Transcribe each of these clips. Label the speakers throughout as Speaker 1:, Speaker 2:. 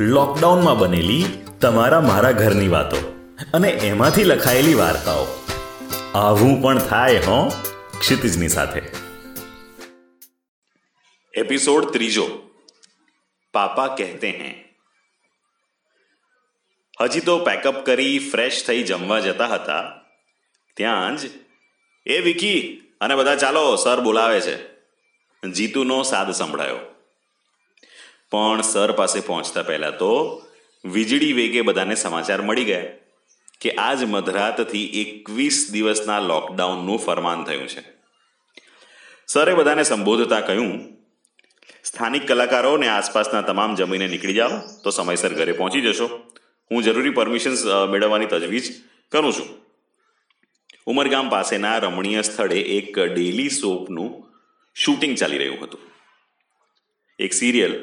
Speaker 1: લોકડાઉનમાં બનેલી તમારા મારા ઘરની વાતો અને એમાંથી લખાયેલી વાર્તાઓ. આવું પણ થાય, હો? ક્ષિતિજની સાથે.
Speaker 2: એપિસોડ ત્રીજો. પાપા કહેતે हैं હજી તો પેકઅપ કરી ફ્રેશ થઈ જમવા જતા હતા. ત્યાં જ એ વિકી અને બધા ચાલો, સર બોલાવે છે. જીતુનો સાદ સંભળાયો. પણ સર પાસે પહોંચતા પહેલાં તો વીજળી વેગે બધાને સમાચાર મળી ગયા કે આજ મધરાતથી એકવીસ દિવસના લોકડાઉનનું ફરમાન થયું છે. સરે બધાને સંબોધતા કહ્યું, સ્થાનિક કલાકારો અને આસપાસના તમામ જમીને નીકળી જાઓ, તો સમયસર ઘરે પહોંચી જશો. હું જરૂરી પરમિશન્સ મેળવવાની તજવીજ કરું છું. ઉમરગામ પાસેના રમણીય સ્થળે એક ડેલી સોપનું શૂટિંગ ચાલી રહ્યું હતું. એક સિરિયલ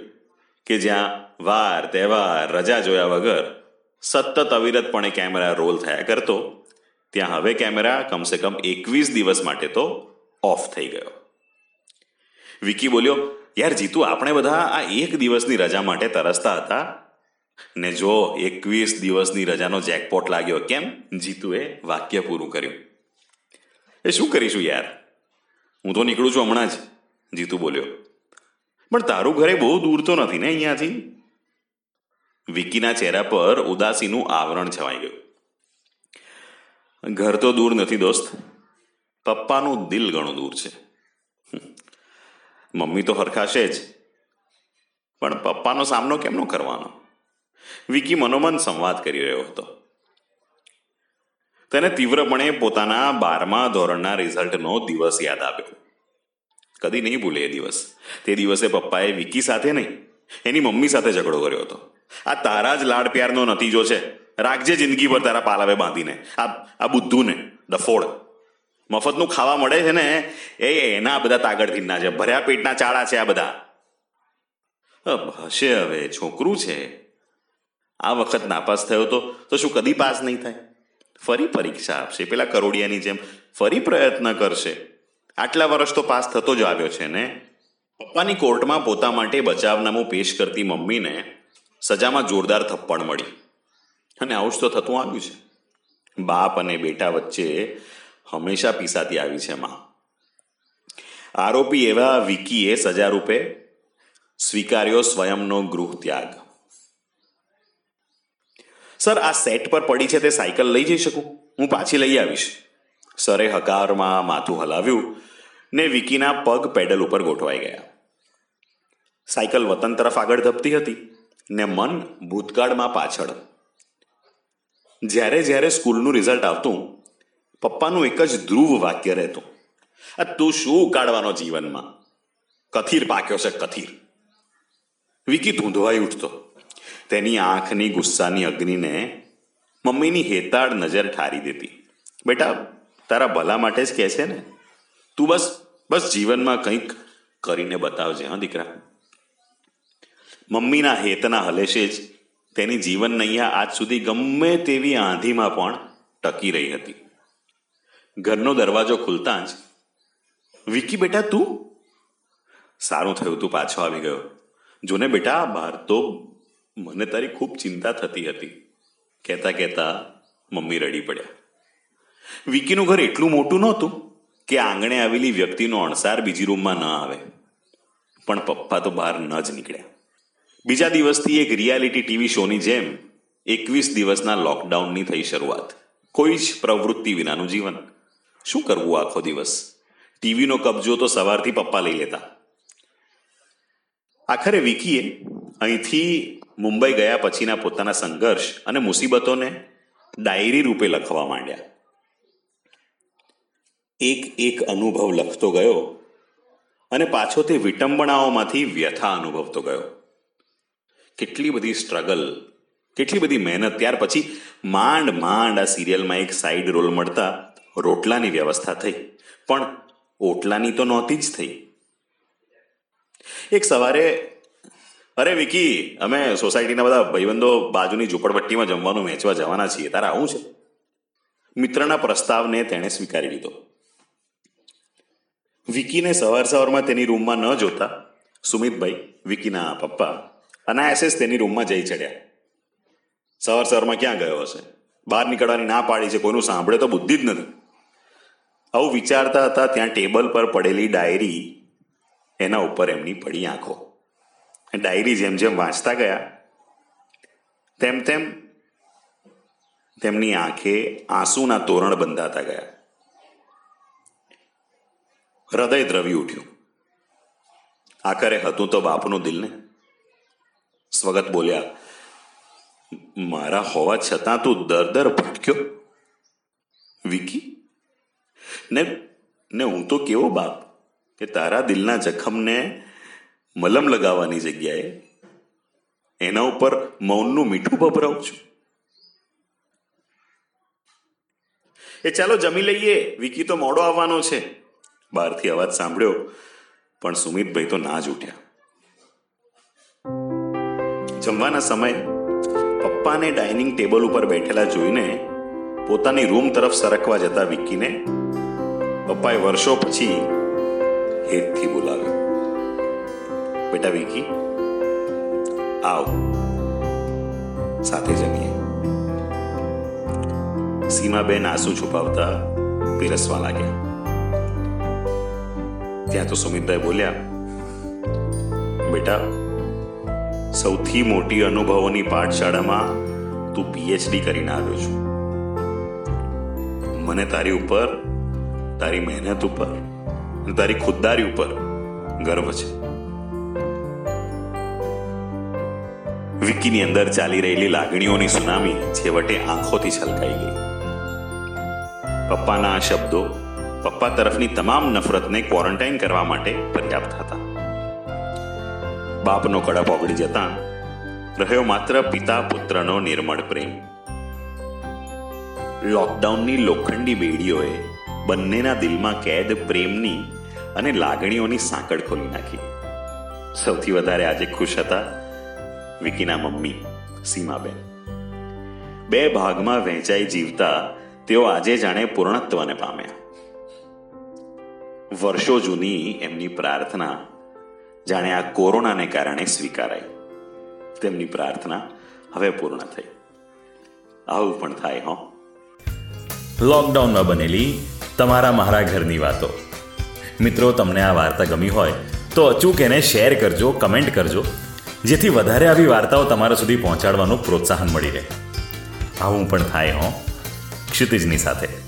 Speaker 2: કે જ્યાં વાર, તહેવાર, રજા જોયા વગર સતત અવિરતપણે કેમેરા રોલ થયા કરતો, ત્યાં હવે કેમેરા કમસે કમ એકવીસ દિવસ માટે તો ઓફ થઈ ગયો. વિકી બોલ્યો, યાર જીતુ, આપણે બધા આ એક દિવસની રજા માટે તરસતા હતા. ને જો એકવીસ દિવસની રજાનો જેકપોટ લાગ્યો, કેમ? જીતુએ વાક્ય પૂરું કર્યું. એ શું કરીશું યાર? હું તો નીકળું છું હમણાં જ, જીતુ બોલ્યો. પણ તારું ઘરે બહુ દૂર તો નથી ને અહીંયાથી? વિકીના ચહેરા પર ઉદાસીનું આવરણ છવાઈ ગયું. ઘર તો દૂર નથી દોસ્ત. પપ્પાનું દિલ ઘણું દૂર છે. મમ્મી તો હરખાશે જ. પણ પપ્પાનો સામનો કેમનો કરવાનો? વિકી મનોમન સંવાદ કરી રહ્યો હતો. તેને તીવ્રપણે પોતાના બારમા ધોરણના રિઝલ્ટનો દિવસ યાદ આવ્યો. કદી નહીં ભૂલે એ દિવસ. તે દિવસે પપ્પાએ વિકી સાથે નહીં, એની મમ્મી સાથે ઝઘડો કર્યો હતો. આ તારા જ લાડ પ્યારનો નતીજો છે. રાખજે જિંદગી પર તારા પાલાવે બાંધીને. આ આ બુદ્ધુને ડફોડ મફતનું ખાવા મળે છે ને, એ એના બધા તાગડથીના છે ભર્યા પેટના ચાળા છે આ બધા. હશે હવે, છોકરું છે. આ વખત નાપાસ થયો તો તો શું કદી પાસ નહીં થાય? ફરી પરીક્ષા આપશે. પેલા કરોડિયાની જેમ ફરી પ્રયત્ન કરશે. આટલા વર્ષ તો પાસ થતો જ આવ્યો છે ને? પપ્પાની કોર્ટમાં પોતા માટે બચાવનામું પેશ કરતી મમ્મીને સજામાં જોરદાર થપ્પડ મળી. અને આવું જ તો થતું આવ્યું છે. બાપ અને બેટા વચ્ચે હંમેશા પીસાતી આવી છે માં. આરોપી એવા વિકીએ સજા રૂપે સ્વીકાર્યો સ્વયંનો ગૃહ ત્યાગ. સર, આ સેટ પર પડી છે તે સાયકલ લઈ જઈ શકું? હું પાછી લઈ આવીશ. સરે હકારમાં માથું હલાવ્યું ને વિકીના પગ પેડલ ઉપર ગોઠવાઈ ગયા. સાયકલ વતન તરફ આગળ ધપતી હતી ને મન ભૂતકાળમાં પાછળ. જ્યારે જ્યારે સ્કૂલનું રિઝલ્ટ આવતું, પપ્પાનું એક જ ધ્રુવ વાક્ય રહેતું. આ તું શું ઉકાળવાનો જીવનમાં? કથીર પાક્યો છે, કથીર. વિકી ધૂંધવાઈ ઉઠતો. તેની આંખની ગુસ્સાની અગ્નિને મમ્મીની હેતાળ નજર ઠારી દેતી. બેટા તારા ભલા માટે જ કહે છે ને? તું બસ બસ જીવનમાં કંઈક કરીને બતાવજે, હા દીકરા? મમ્મીના હેતના હલેશે જ તેની જીવન નૈયા આજ સુધી ગમે તેવી આંધીમાં પણ ટકી રહી હતી. ઘરનો દરવાજો ખુલતા જ વિકી બેટા, તું? સારું થયું, તું પાછો આવી ગયો. જોને બેટા, બહાર તો મને તારી ખૂબ ચિંતા થતી હતી. કહેતા કહેતા મમ્મી રડી પડ્યા. વિકીનું ઘર એટલું મોટું નહોતું કે આંગણે આવેલી વ્યક્તિનો અણસાર બીજી રૂમમાં ન આવે. પણ પપ્પા તો બહાર ન જ નીકળ્યા. બીજા દિવસથી એક રિયાલિટી ટીવી શોની જેમ એકવીસ દિવસના લોકડાઉનની થઈ શરૂઆત. કોઈ જ પ્રવૃત્તિ વિનાનું જીવન. શું કરવું આખો દિવસ? ટીવીનો કબજો તો સવારથી પપ્પા લઈ લેતા. આખરે વિકીએ અહીંથી મુંબઈ ગયા પછીના પોતાના સંઘર્ષ અને મુસીબતોને ડાયરી રૂપે લખવા માંડ્યા. એક એક અનુભવ લખતો ગયો અને પાછો તે વિટંબણાઓમાંથી વ્યથા અનુભવતો ગયો. કેટલી બધી સ્ટ્રગલ કેટલી બધી મહેનત. ત્યાર પછી માંડ માંડ આ સિરિયલમાં એક સાઈડ રોલ મળતા રોટલાની વ્યવસ્થા થઈ, પણ ઓટલાની તો નહોતી જ થઈ. એક સવારે, અરે વિકી, અમે સોસાયટીના બધા ભાઈબંધો બાજુની ઝૂંપડપટ્ટીમાં જમવાનું વેચવા જવાના છીએ, તારે આવું છે? મિત્રના પ્રસ્તાવને તેણે સ્વીકારી લીધો. વિકીને સવાર સવારમાં તેની રૂમમાં ન જોતા સુમિતભાઈ, વિકીના પપ્પા અનાયાસે તેની રૂમમાં જઈ ચડ્યા. સવાર સવારમાં ક્યાં ગયો હશે? બહાર નીકળવાની ના પાડી છે, કોઈનું સાંભળે તો બુદ્ધિ જ નથી. આવું વિચારતા હતા ત્યાં ટેબલ પર પડેલી ડાયરી એના ઉપર એમની પડી આંખો. ડાયરી જેમ જેમ વાંચતા ગયા, તેમ તેમ તેમની આંખે આંસુના તોરણ બંધાતા ગયા. હૃદય દ્રવી ઉઠ્યું. આખરે હતું તો બાપનું દિલને. સ્વગત બોલ્યા, મારા હોવા છતાં તું દર દર ભટક્યો. વિકી? ને ને હું તો કેવો બાપ કે તારા દિલના જખમને મલમ લગાવવાની જગ્યાએ એના ઉપર મૌનનું મીઠું ભભરાવું છું. એ ચાલો જમી લઈએ. વિકી તો મોડો આવવાનો છે. બહારથી અવાજ સાંભળ્યો, પણ સુમિતભાઈ તો ના જ ઉઠ્યા. જમવાના સમયે પપ્પાને ડાઇનિંગ ટેબલ ઉપર બેઠેલા જોઈને પોતાની રૂમ તરફ સરકવા જતા વિક્કીને પપ્પાએ વર્ષો પછી હેતથી બોલાવ્યો. બેટા વિકી આવ, સાથે જમીએ. સીમાબેન આંસુ છુપાવતા પીરસવા લાગ્યા. ત્યાં તો સુમિતભાઈ બોલ્યા, બેટા, સૌથી મોટી અનુભવોની પાઠશાળામાં તું પીએચડી કરીને આવ્યો છું. મને તારી ઉપર, તારી મહેનત ઉપર તારી ખુદદારી ઉપર ગર્વ છે. વિકીની અંદર ચાલી રહેલી લાગણીઓની સુનામી છેવટે આંખોથી છલકાઈ ગઈ. પપ્પાના આ શબ્દો પપ્પા તરફની તમામ નફરતને ક્વોરન્ટાઇન કરવા માટે પર્યાપ્ત હતા. બાપનો કડપ ઓગળી જતા રહ્યો માત્ર પિતા પુત્રનો નિર્મળ પ્રેમ. લોકડાઉનની લોખંડી બેડીઓએ બંનેના દિલમાં કેદ, પ્રેમની અને લાગણીઓની સાંકળ ખોલી નાખી. સૌથી વધારે આજે ખુશ હતા વિકીના મમ્મી, સીમાબેન. બે ભાગમાં વહેંચાઈ જીવતા તેઓ આજે જાણે પૂર્ણત્વને પામ્યા. વર્ષો જૂની એમની પ્રાર્થના જાણે આ કોરોનાને કારણે સ્વીકારાઈ. તેમની પ્રાર્થના હવે પૂર્ણ થઈ. આવું પણ થાય, હો.
Speaker 1: લોકડાઉનમાં બનેલી તમારા મારા ઘરની વાતો. મિત્રો, તમને આ વાર્તા ગમી હોય તો અચૂક એને શેર કરજો, કમેન્ટ કરજો, જેથી વધારે આવી વાર્તાઓ તમારા સુધી પહોંચાડવાનું પ્રોત્સાહન મળી રહે. આવું પણ થાય, હો. ક્ષિતિજની સાથે.